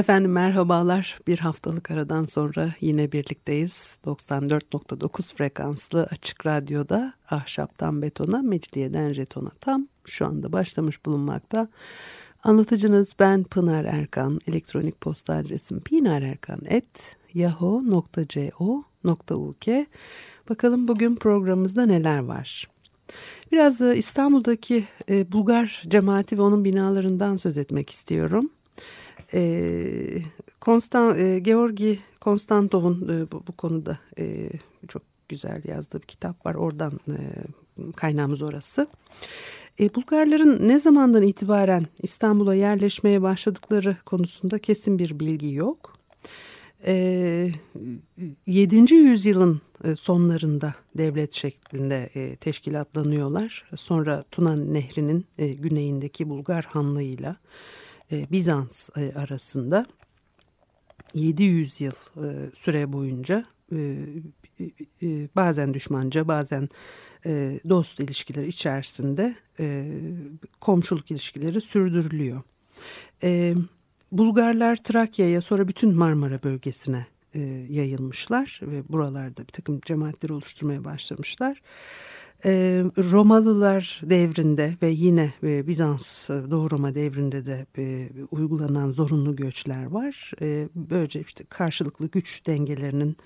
Efendim merhabalar. Bir haftalık aradan sonra yine birlikteyiz. 94.9 frekanslı açık radyoda ahşaptan betona, mecidiyeden jetona tam şu anda başlamış bulunmakta. Anlatıcınız ben Pınar Erkan. Elektronik posta adresim pinarerkan.yahoo.co.uk Bakalım bugün programımızda neler var? Biraz e, İstanbul'daki e, Bulgar cemaati ve onun binalarından söz etmek istiyorum. E, Konstan, e, Georgi Konstantov'un e, bu, bu konuda e, çok güzel yazdığı bir kitap var. Oradan e, kaynağımız orası. E, Bulgarların ne zamandan itibaren İstanbul'a yerleşmeye başladıkları konusunda kesin bir bilgi yok. E, 7. yüzyılın e, sonlarında devlet şeklinde e, teşkilatlanıyorlar. Sonra Tuna Nehri'nin e, güneyindeki Bulgar Hanlığı'yla Bizans arasında 700 yıl süre boyunca bazen düşmanca bazen dost ilişkileri içerisinde komşuluk ilişkileri sürdürülüyor. Bulgarlar Trakya'ya sonra bütün Marmara bölgesine e, yayılmışlar ve buralarda bir takım cemaatleri oluşturmaya başlamışlar. E, Romalılar devrinde ve yine e, Bizans Doğu Roma devrinde de e, uygulanan zorunlu göçler var. E, böylece işte karşılıklı güç dengelerinin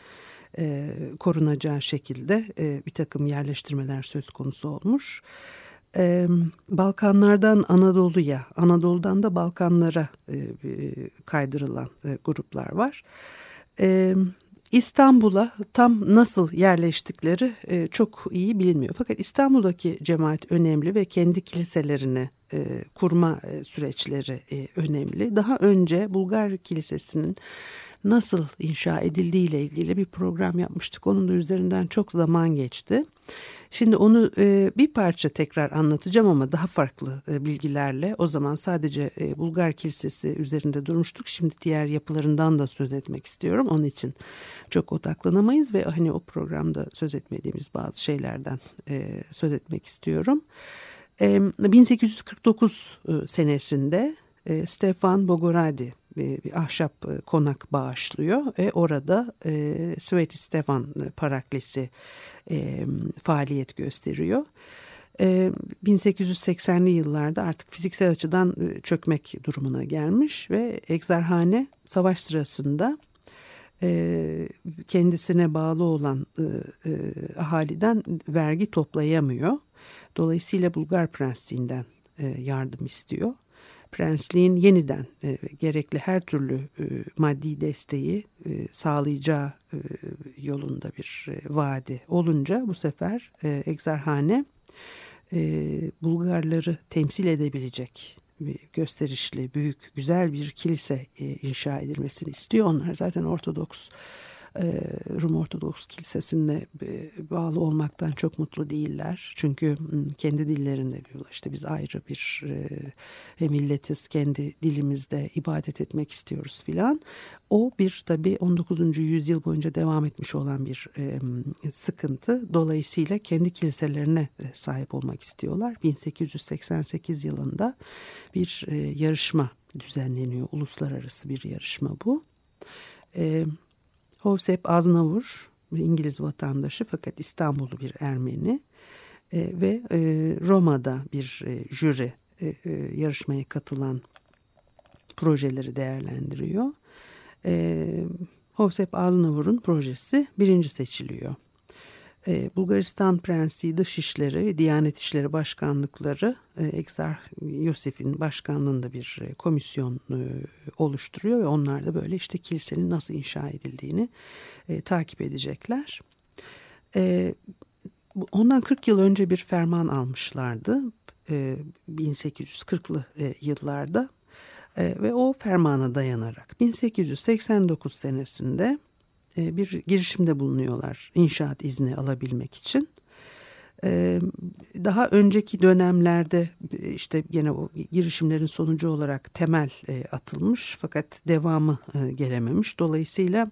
e, korunacağı şekilde e, bir takım yerleştirmeler söz konusu olmuş. Ee, Balkanlardan Anadolu'ya, Anadolu'dan da Balkanlara e, kaydırılan e, gruplar var. Ee, İstanbul'a tam nasıl yerleştikleri e, çok iyi bilinmiyor. Fakat İstanbul'daki cemaat önemli ve kendi kiliselerini e, kurma e, süreçleri önemli. Daha önce Bulgar Kilisesi'nin nasıl inşa edildiği ile ilgili bir program yapmıştık. Onun da üzerinden çok zaman geçti. Şimdi onu e, bir parça tekrar anlatacağım ama daha farklı e, bilgilerle. O zaman sadece e, Bulgar Kilisesi üzerinde durmuştuk. Şimdi diğer yapılarından da söz etmek istiyorum. Onun için çok odaklanamayız ve hani o programda söz etmediğimiz bazı şeylerden e, söz etmek istiyorum. E, 1849 e, senesinde e, Stefan Bogoradi bir ahşap e, konak bağışlıyor ve orada e, Sveti Stefan Paraklisi e, faaliyet gösteriyor. E, 1880'li yıllarda artık fiziksel açıdan e, çökmek durumuna gelmiş ve egzerhane savaş sırasında e, kendisine bağlı olan e, ahaliden vergi toplayamıyor. Dolayısıyla Bulgar Prensliğinden yardım istiyor prensliğin yeniden e, gerekli her türlü e, maddi desteği e, sağlayacağı e, yolunda bir e, vaadi olunca bu sefer e, egzerhane e, Bulgarları temsil edebilecek gösterişli, büyük, güzel bir kilise e, inşa edilmesini istiyor. Onlar zaten Ortodoks Rum Ortodoks Kilisesi'ne e, bağlı olmaktan çok mutlu değiller. Çünkü kendi dillerinde diyorlar işte biz ayrı bir e, milletiz, kendi dilimizde ibadet etmek istiyoruz filan. O bir tabii 19. yüzyıl boyunca devam etmiş olan bir sıkıntı. Dolayısıyla kendi kiliselerine sahip olmak istiyorlar. 1888 yılında bir yarışma düzenleniyor. Uluslararası bir yarışma bu. Hovsep Aznavur İngiliz vatandaşı fakat İstanbullu bir Ermeni e, ve e, Roma'da bir e, jüri e, e, yarışmaya katılan projeleri değerlendiriyor. E, Hovsep Aznavur'un projesi birinci seçiliyor. Ee, Bulgaristan Prensi Dışişleri ve Diyanet İşleri Başkanlıkları e, Eksar Yosef'in başkanlığında bir e, komisyon e, oluşturuyor ve onlar da böyle işte kilisenin nasıl inşa edildiğini e, takip edecekler. E, ondan 40 yıl önce bir ferman almışlardı. E, 1840'lı e, yıllarda e, ve o fermana dayanarak 1889 senesinde e, bir girişimde bulunuyorlar inşaat izni alabilmek için. E, daha önceki dönemlerde işte yine o girişimlerin sonucu olarak temel e, atılmış fakat devamı gelememiş. Dolayısıyla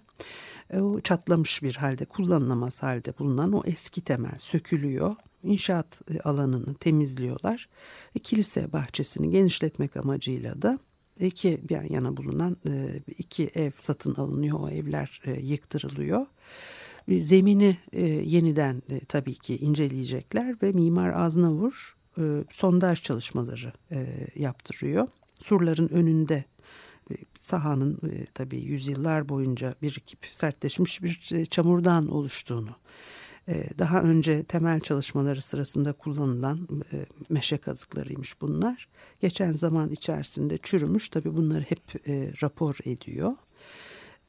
o çatlamış bir halde kullanılamaz halde bulunan o eski temel sökülüyor. İnşaat alanını temizliyorlar. Kilise bahçesini genişletmek amacıyla da iki yan yana bulunan iki ev satın alınıyor. O evler yıktırılıyor zemini e, yeniden e, tabii ki inceleyecekler ve Mimar Aznavur e, sondaj çalışmaları e, yaptırıyor. Surların önünde e, sahanın e, tabii yüzyıllar boyunca birikip sertleşmiş bir e, çamurdan oluştuğunu, e, daha önce temel çalışmaları sırasında kullanılan e, meşe kazıklarıymış bunlar. Geçen zaman içerisinde çürümüş, tabii bunları hep e, rapor ediyor.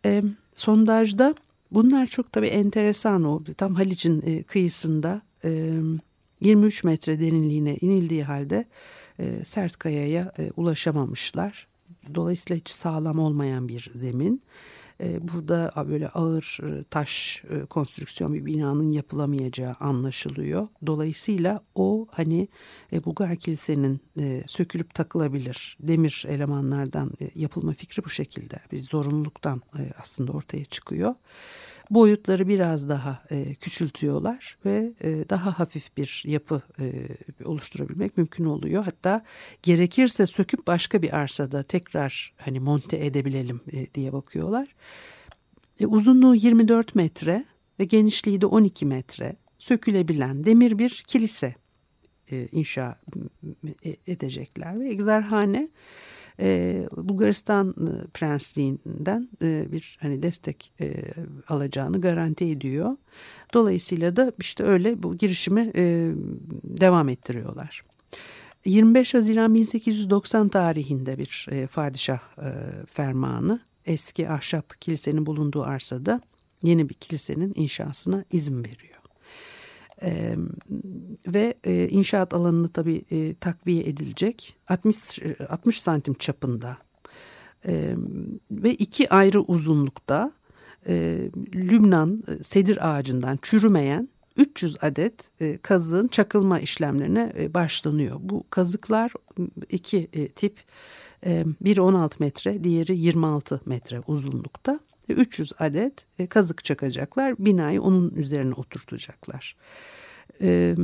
E, sondajda Bunlar çok tabii enteresan o. Tam Haliç'in e, kıyısında e, 23 metre derinliğine inildiği halde sert kayaya ulaşamamışlar. Dolayısıyla hiç sağlam olmayan bir zemin. E, burada böyle ağır e, taş e, konstrüksiyon bir binanın yapılamayacağı anlaşılıyor. Dolayısıyla o hani Bulgar Kilise'nin sökülüp takılabilir demir elemanlardan yapılma fikri bu şekilde bir zorunluluktan aslında ortaya çıkıyor boyutları biraz daha e, küçültüyorlar ve e, daha hafif bir yapı e, oluşturabilmek mümkün oluyor. Hatta gerekirse söküp başka bir arsada tekrar hani monte edebilelim e, diye bakıyorlar. E, uzunluğu 24 metre ve genişliği de 12 metre sökülebilen demir bir kilise e, inşa e, edecekler ve egzerhane e, Bulgaristan prensliğinden e, bir hani destek e, alacağını garanti ediyor. Dolayısıyla da işte öyle bu girişimi e, devam ettiriyorlar. 25 Haziran 1890 tarihinde bir e, padişah e, fermanı eski ahşap kilisenin bulunduğu arsada yeni bir kilisenin inşasına izin veriyor. Ee, ve e, inşaat alanını tabii e, takviye edilecek 60 60 santim çapında e, ve iki ayrı uzunlukta e, Lübnan e, sedir ağacından çürümeyen 300 adet e, kazığın çakılma işlemlerine e, başlanıyor. Bu kazıklar iki e, tip e, biri 16 metre diğeri 26 metre uzunlukta. 300 adet e, kazık çakacaklar binayı onun üzerine oturtacaklar e,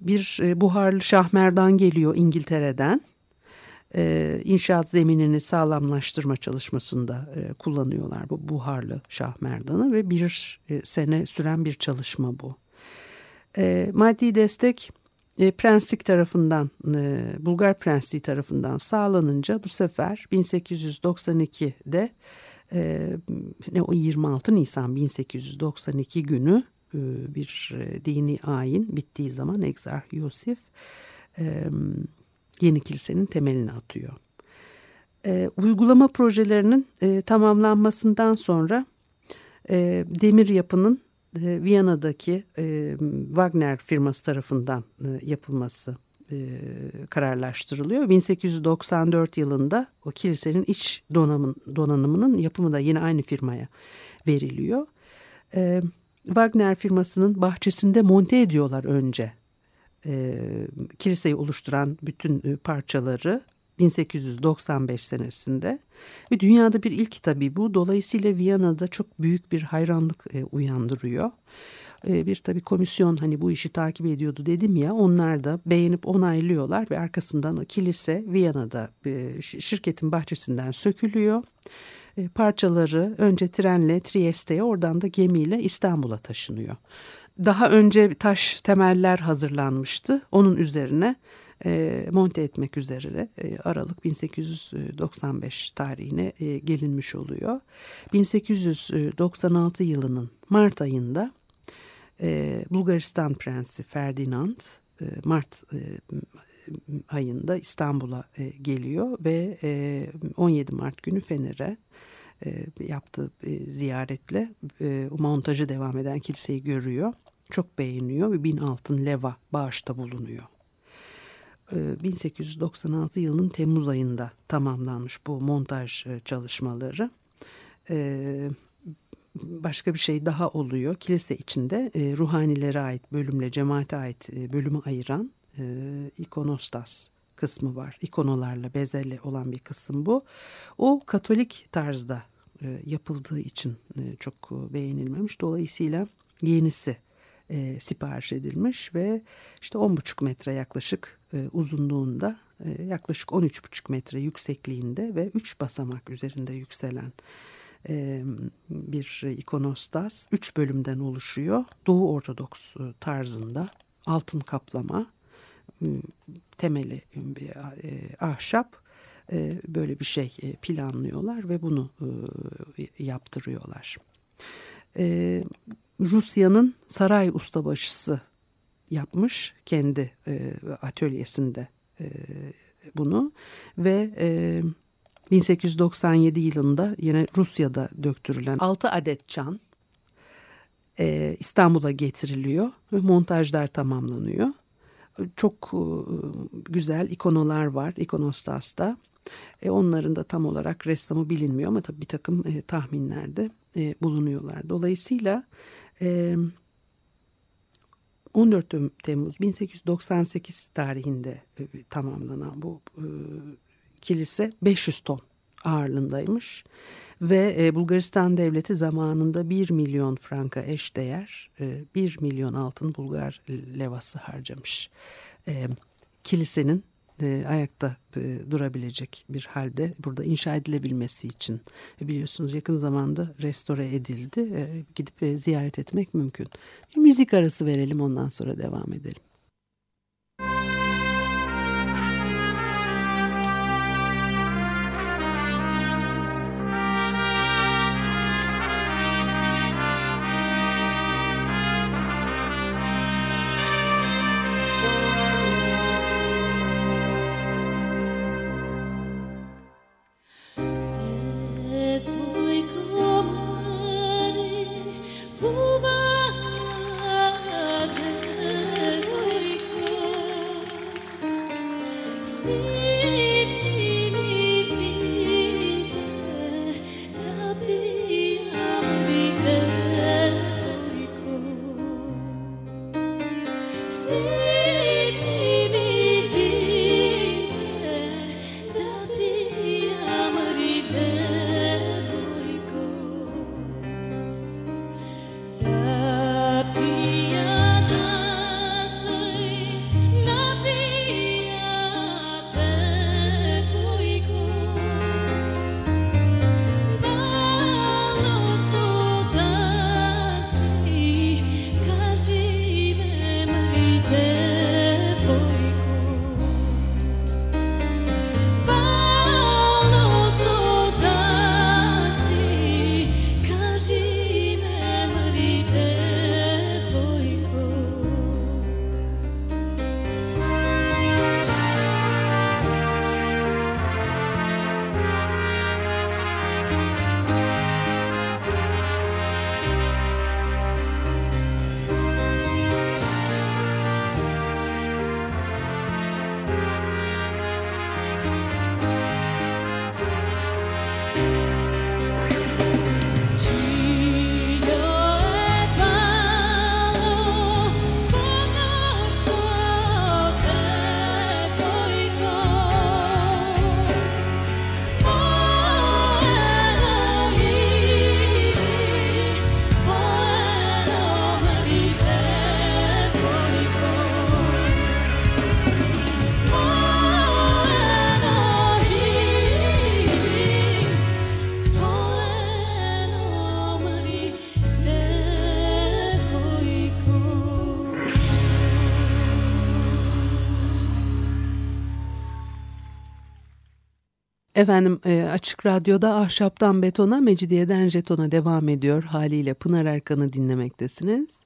bir e, buharlı şahmerdan geliyor İngiltere'den. İnşaat zeminini sağlamlaştırma çalışmasında kullanıyorlar bu buharlı şahmerdanı ve bir sene süren bir çalışma bu. Maddi destek prenslik tarafından, Bulgar prensliği tarafından sağlanınca bu sefer 1892'de e, ne o 26 Nisan 1892 günü bir dini ayin bittiği zaman Exarh Yosif yeni kilisenin temelini atıyor. Uygulama projelerinin tamamlanmasından sonra demir yapının Viyana'daki Wagner firması tarafından yapılması kararlaştırılıyor. 1894 yılında o kilisenin iç donanımın, donanımının yapımı da yine aynı firmaya veriliyor. Wagner firmasının bahçesinde monte ediyorlar önce. E, kiliseyi oluşturan bütün e, parçaları 1895 senesinde ve dünyada bir ilk tabii bu. Dolayısıyla Viyana'da çok büyük bir hayranlık e, uyandırıyor. E, bir tabii komisyon hani bu işi takip ediyordu dedim ya onlar da beğenip onaylıyorlar ve arkasından o kilise Viyana'da e, şirketin bahçesinden sökülüyor e, parçaları önce trenle Trieste'ye oradan da gemiyle İstanbul'a taşınıyor. Daha önce taş temeller hazırlanmıştı. Onun üzerine monte etmek üzere Aralık 1895 tarihine gelinmiş oluyor. 1896 yılının Mart ayında e, Bulgaristan Prensi Ferdinand e, Mart e, ayında İstanbul'a e, geliyor ve e, 17 Mart günü Fener'e e, yaptığı ziyaretle montajı devam eden kiliseyi görüyor. Çok beğeniyor ve bin altın leva bağışta bulunuyor. E, 1896 yılının Temmuz ayında tamamlanmış bu montaj çalışmaları. Başka bir şey daha oluyor. Kilise içinde e, ruhanilere ait bölümle cemaate ait e, bölümü ayıran e, ikonostas kısmı var. İkonolarla bezeli olan bir kısım bu. O Katolik tarzda e, yapıldığı için e, çok e, beğenilmemiş. Dolayısıyla yenisi e, sipariş edilmiş ve işte 10,5 metre yaklaşık e, uzunluğunda e, yaklaşık 13,5 metre yüksekliğinde ve 3 basamak üzerinde yükselen bir ikonostas 3 bölümden oluşuyor. Doğu Ortodoks e, tarzında altın kaplama temeli bir e, ahşap e, böyle bir şey planlıyorlar ve bunu yaptırıyorlar. Rusya'nın saray ustabaşısı yapmış kendi atölyesinde bunu ve 1897 yılında yine Rusya'da döktürülen 6 adet çan e, İstanbul'a getiriliyor ve montajlar tamamlanıyor. Çok e, güzel ikonolar var ikonostas'ta. E, onların da tam olarak ressamı bilinmiyor ama tabii bir takım e, tahminlerde e, bulunuyorlar. Dolayısıyla e, 14 Temmuz 1898 tarihinde e, tamamlanan bu e, kilise 500 ton ağırlığındaymış ve e, Bulgaristan devleti zamanında 1 milyon franka eşdeğer e, 1 milyon altın Bulgar levası harcamış. E, kilisenin e, ayakta e, durabilecek bir halde burada inşa edilebilmesi için e, biliyorsunuz yakın zamanda restore edildi. E, gidip e, ziyaret etmek mümkün. Bir müzik arası verelim ondan sonra devam edelim. Efendim e, Açık Radyo'da Ahşaptan Betona, Mecidiyeden Jeton'a devam ediyor. Haliyle Pınar Erkan'ı dinlemektesiniz.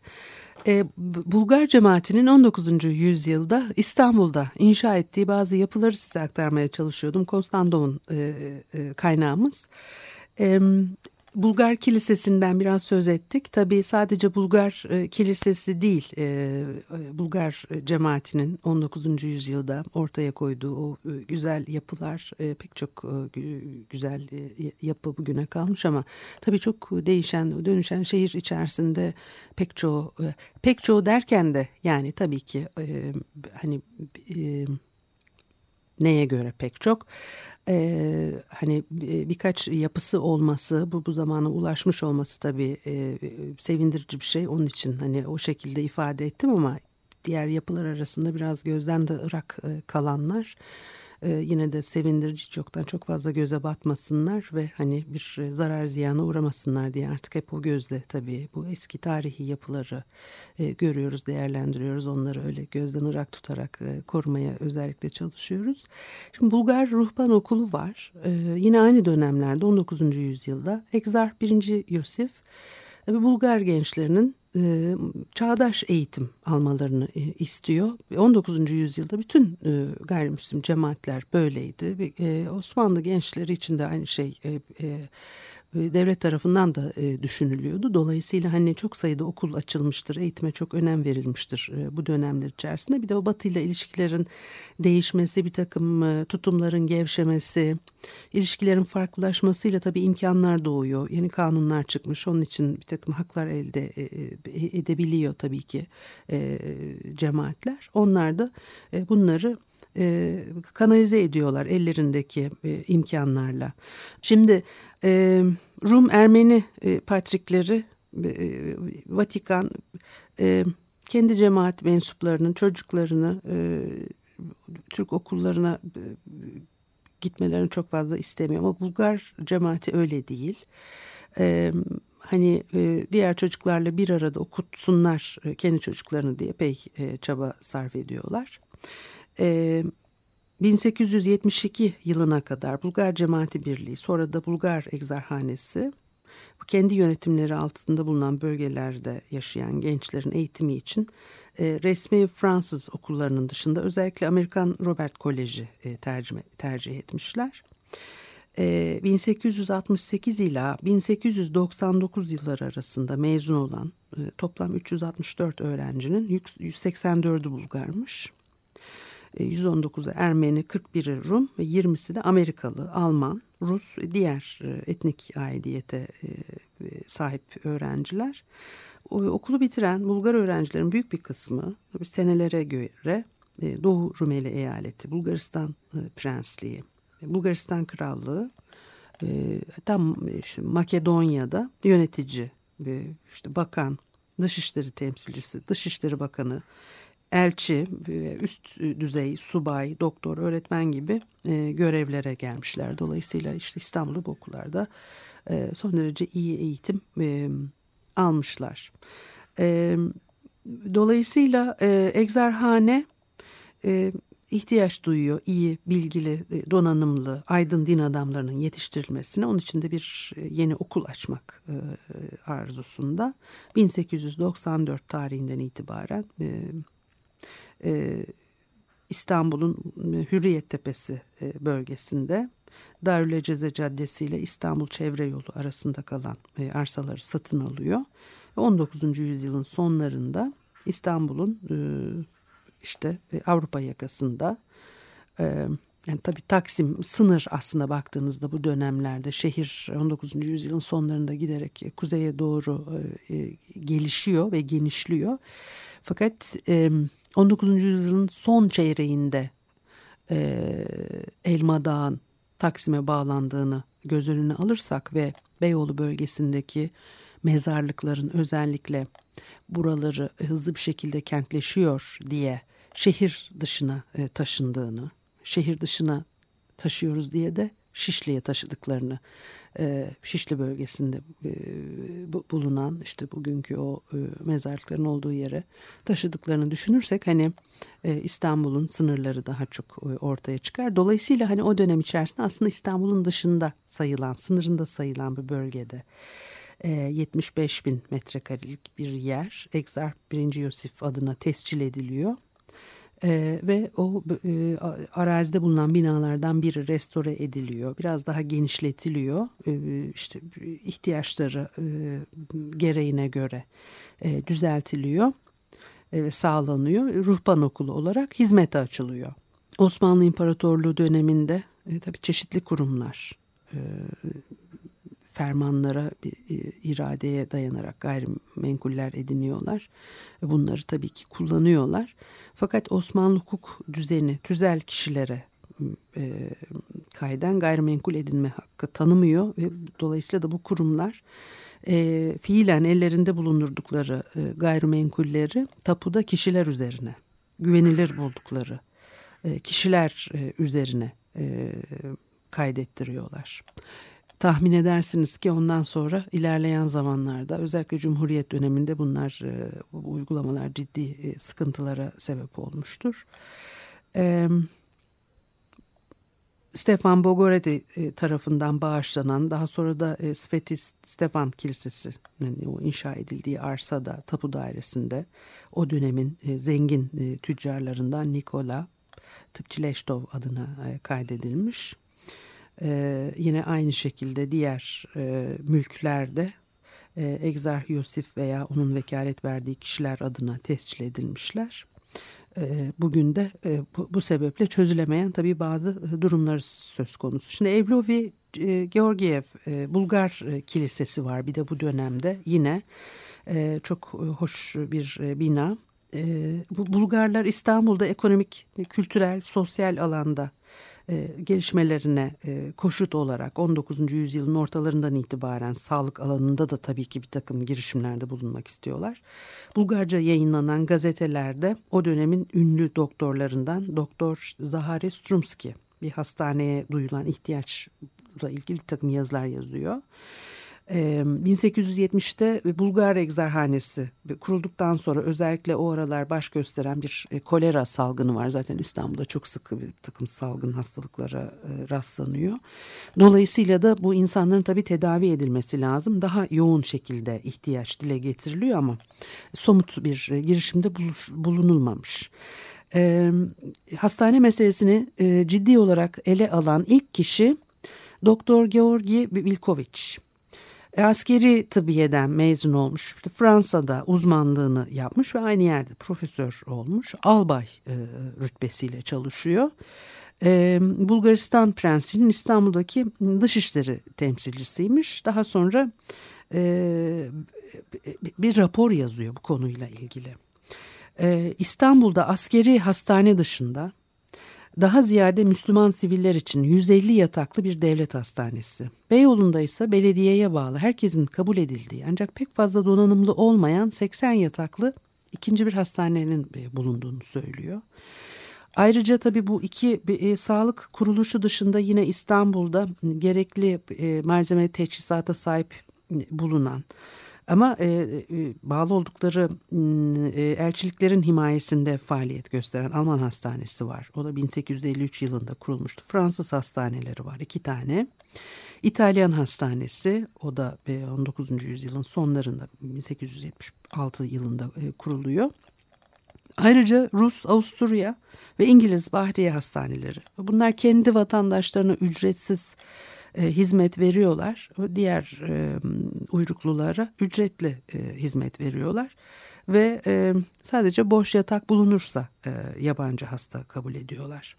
E, Bulgar cemaatinin 19. yüzyılda İstanbul'da inşa ettiği bazı yapıları size aktarmaya çalışıyordum. Konstantov'un e, e, kaynağımız. Bulgar Kilisesi'nden biraz söz ettik. Tabii sadece Bulgar e, Kilisesi değil, e, e Bulgar cemaatinin 19. yüzyılda ortaya koyduğu o güzel yapılar, pek çok güzel yapı bugüne kalmış ama tabii çok değişen, dönüşen şehir içerisinde pek çoğu, pek çoğu derken de yani tabii ki hani... Neye göre pek çok e, hani birkaç yapısı olması bu bu zamana ulaşmış olması tabii e, sevindirici bir şey onun için. Hani o şekilde ifade ettim ama diğer yapılar arasında biraz gözden de ırak e, kalanlar e, yine de sevindirici çoktan çok fazla göze batmasınlar ve hani bir e, zarar ziyana uğramasınlar diye artık hep o gözle tabii bu eski tarihi yapıları e, görüyoruz, değerlendiriyoruz. Onları öyle gözden ırak tutarak e, korumaya özellikle çalışıyoruz. Şimdi Bulgar Ruhban Okulu var. E, yine aynı dönemlerde 19. yüzyılda Egzarh 1. Yosif Bulgar gençlerinin e, çağdaş eğitim almalarını e, istiyor. 19. yüzyılda bütün e, gayrimüslim cemaatler böyleydi. E, Osmanlı gençleri için de aynı şey e, e, devlet tarafından da e, düşünülüyordu. Dolayısıyla hani çok sayıda okul açılmıştır, eğitime çok önem verilmiştir e, bu dönemler içerisinde. Bir de o batıyla ilişkilerin değişmesi, bir takım e, tutumların gevşemesi, ilişkilerin farklılaşmasıyla tabii imkanlar doğuyor. Yeni kanunlar çıkmış, onun için bir takım haklar elde e, e edebiliyor tabii ki e, cemaatler. Onlar da e, bunları e, kanalize ediyorlar ellerindeki e, imkanlarla. Şimdi e, Rum Ermeni e, patrikleri Vatikan kendi cemaat mensuplarının çocuklarını Türk okullarına gitmelerini çok fazla istemiyor ama Bulgar cemaati öyle değil. Hani diğer çocuklarla bir arada okutsunlar kendi çocuklarını diye pek çaba sarf ediyorlar. E, 1872 yılına kadar Bulgar Cemaati Birliği sonra da Bulgar Egzarhanesi kendi yönetimleri altında bulunan bölgelerde yaşayan gençlerin eğitimi için e, resmi Fransız okullarının dışında özellikle Amerikan Robert Koleji e, tercih, tercih etmişler. E, 1868 ila 1899 yılları arasında mezun olan e, toplam 364 öğrencinin 184'ü Bulgarmış. 119'u e, Ermeni, 41'i Rum ve 20'si de Amerikalı, Alman, Rus diğer e, etnik aidiyete e, sahip öğrenciler. Okulu bitiren Bulgar öğrencilerin büyük bir kısmı senelere göre Doğu Rumeli eyaleti, Bulgaristan Prensliği, Bulgaristan Krallığı, tam işte Makedonya'da yönetici, işte bakan, dışişleri temsilcisi, dışişleri bakanı, elçi, üst düzey subay, doktor, öğretmen gibi e, görevlere gelmişler. Dolayısıyla işte İstanbul'da bu okullarda e, son derece iyi eğitim e, almışlar. E, dolayısıyla e, egzerhane e, ihtiyaç duyuyor iyi, bilgili, e, donanımlı, aydın din adamlarının yetiştirilmesine. Onun için de bir e, yeni okul açmak e, arzusunda 1894 tarihinden itibaren e, İstanbul'un e, Hürriyet Tepesi e, bölgesinde Darül Ceze Caddesi ile İstanbul Çevre Yolu arasında kalan e, arsaları satın alıyor. 19. yüzyılın sonlarında İstanbul'un e, işte e, Avrupa yakasında e, yani tabii Taksim sınır aslında baktığınızda bu dönemlerde şehir 19. yüzyılın sonlarında giderek kuzeye doğru e, e, gelişiyor ve genişliyor. Fakat 19. yüzyılın son çeyreğinde e, Elma Dağı'nın Taksim'e bağlandığını göz önüne alırsak ve Beyoğlu bölgesindeki mezarlıkların özellikle buraları hızlı bir şekilde kentleşiyor diye şehir dışına e, taşındığını, şehir dışına taşıyoruz diye de Şişli'ye taşıdıklarını e, Şişli bölgesinde e, bulunan işte bugünkü o e, mezarlıkların olduğu yere taşıdıklarını düşünürsek hani İstanbul'un sınırları daha çok ortaya çıkar. Dolayısıyla hani o dönem içerisinde aslında İstanbul'un dışında sayılan, sınırında sayılan bir bölgede 75 bin metrekarelik bir yer Exarch 1. Yosif adına tescil ediliyor E, ve o e, arazide bulunan binalardan biri restore ediliyor. Biraz daha genişletiliyor. E, işte ihtiyaçları e, gereğine göre e, düzeltiliyor e, ve sağlanıyor. Ruhban okulu olarak hizmete açılıyor. Osmanlı İmparatorluğu döneminde e, tabii çeşitli kurumlar e, fermanlara, e, iradeye dayanarak gayrimenkuller ediniyorlar. Bunları tabii ki kullanıyorlar. Fakat Osmanlı hukuk düzeni tüzel kişilere e, kayden gayrimenkul edinme hakkı tanımıyor ve dolayısıyla da bu kurumlar e, fiilen ellerinde bulundurdukları e, gayrimenkulleri tapuda kişiler üzerine güvenilir buldukları e, kişiler e, üzerine e, kaydettiriyorlar. Tahmin edersiniz ki ondan sonra ilerleyen zamanlarda özellikle Cumhuriyet döneminde bunlar bu uygulamalar ciddi sıkıntılara sebep olmuştur. Stefan Bogorati tarafından bağışlanan daha sonra da Svetis Stefan Kilisesi o inşa edildiği arsada tapu dairesinde o dönemin zengin tüccarlarından Nikola Tıpçileştov adına kaydedilmiş. Ee, yine aynı şekilde diğer e, mülklerde e, Egzarh Yosif veya onun vekalet verdiği kişiler adına tescil edilmişler. E, bugün de e, bu, sebeple çözülemeyen tabii bazı durumlar söz konusu. Şimdi Evlovi e, Georgiev e, Bulgar e, Kilisesi var bir de bu dönemde yine e, çok hoş bir e, bina. E, bu Bulgarlar İstanbul'da ekonomik, kültürel, sosyal alanda e, gelişmelerine e, koşut olarak 19. yüzyılın ortalarından itibaren sağlık alanında da tabii ki bir takım girişimlerde bulunmak istiyorlar. Bulgarca yayınlanan gazetelerde o dönemin ünlü doktorlarından Doktor Zahari Strumski bir hastaneye duyulan ihtiyaçla ilgili bir takım yazılar yazıyor. 1870'te Bulgar Egzerhanesi kurulduktan sonra özellikle o aralar baş gösteren bir kolera salgını var. Zaten İstanbul'da çok sıkı bir takım salgın hastalıklara rastlanıyor. Dolayısıyla da bu insanların tabii tedavi edilmesi lazım. Daha yoğun şekilde ihtiyaç dile getiriliyor ama somut bir girişimde bulunulmamış. hastane meselesini ciddi olarak ele alan ilk kişi Doktor Georgi Vilkoviç. Askeri tıbbiyeden mezun olmuş. Fransa'da uzmanlığını yapmış ve aynı yerde profesör olmuş. Albay e, rütbesiyle çalışıyor. E, Bulgaristan Prensi'nin İstanbul'daki dışişleri temsilcisiymiş. Daha sonra e, bir rapor yazıyor bu konuyla ilgili. E, İstanbul'da askeri hastane dışında daha ziyade Müslüman siviller için 150 yataklı bir devlet hastanesi. Beyoğlu'nda ise belediyeye bağlı herkesin kabul edildiği ancak pek fazla donanımlı olmayan 80 yataklı ikinci bir hastanenin e, bulunduğunu söylüyor. Ayrıca tabii bu iki e, sağlık kuruluşu dışında yine İstanbul'da gerekli e, malzeme teçhizata sahip e, bulunan ama e, e, bağlı oldukları e, elçiliklerin himayesinde faaliyet gösteren Alman hastanesi var. O da 1853 yılında kurulmuştu. Fransız hastaneleri var iki tane. İtalyan hastanesi o da 19. yüzyılın sonlarında 1876 yılında e, kuruluyor. Ayrıca Rus, Avusturya ve İngiliz Bahriye hastaneleri. Bunlar kendi vatandaşlarına ücretsiz e, hizmet veriyorlar. Diğer e, uyruklulara ücretli e, hizmet veriyorlar. Ve e, sadece boş yatak bulunursa e, yabancı hasta kabul ediyorlar.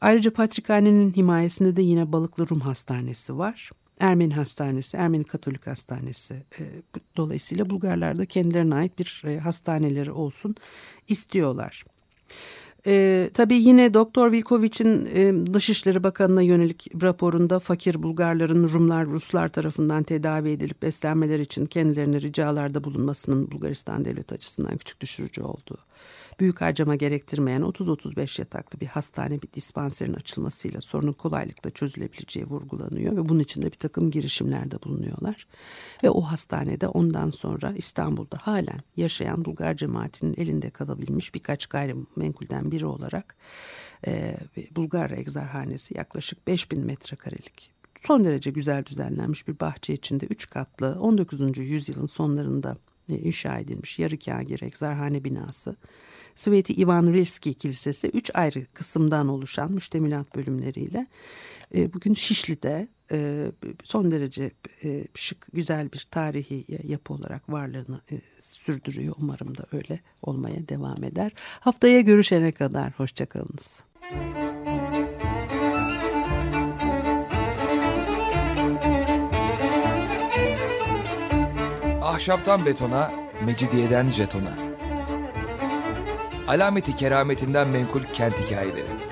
Ayrıca Patrikhane'nin himayesinde de yine Balıklı Rum Hastanesi var. Ermeni Hastanesi, Ermeni Katolik Hastanesi. E, dolayısıyla Bulgarlar da kendilerine ait bir e, hastaneleri olsun istiyorlar. E, tabii yine Doktor Vilkoviç'in e, Dışişleri Bakanı'na yönelik raporunda fakir Bulgarların Rumlar, Ruslar tarafından tedavi edilip beslenmeler için kendilerine ricalarda bulunmasının Bulgaristan devlet açısından küçük düşürücü olduğu büyük harcama gerektirmeyen 30-35 yataklı bir hastane bir dispanserin açılmasıyla sorunun kolaylıkla çözülebileceği vurgulanıyor ve bunun için de bir takım girişimlerde bulunuyorlar. Ve o hastanede ondan sonra İstanbul'da halen yaşayan Bulgar cemaatinin elinde kalabilmiş birkaç gayrimenkulden biri olarak e, Bulgar Egzarhanesi yaklaşık 5000 metrekarelik son derece güzel düzenlenmiş bir bahçe içinde 3 katlı 19. yüzyılın sonlarında e, inşa edilmiş yarı kagir egzarhane binası Sveti Ivan Rilski Kilisesi üç ayrı kısımdan oluşan müştemilat bölümleriyle e, bugün Şişli'de son derece e, şık güzel bir tarihi yapı olarak varlığını e, sürdürüyor. Umarım da öyle olmaya devam eder. Haftaya görüşene kadar hoşçakalınız. Ahşaptan betona, mecidiyeden jetona. Alameti kerametinden menkul kent hikayeleri.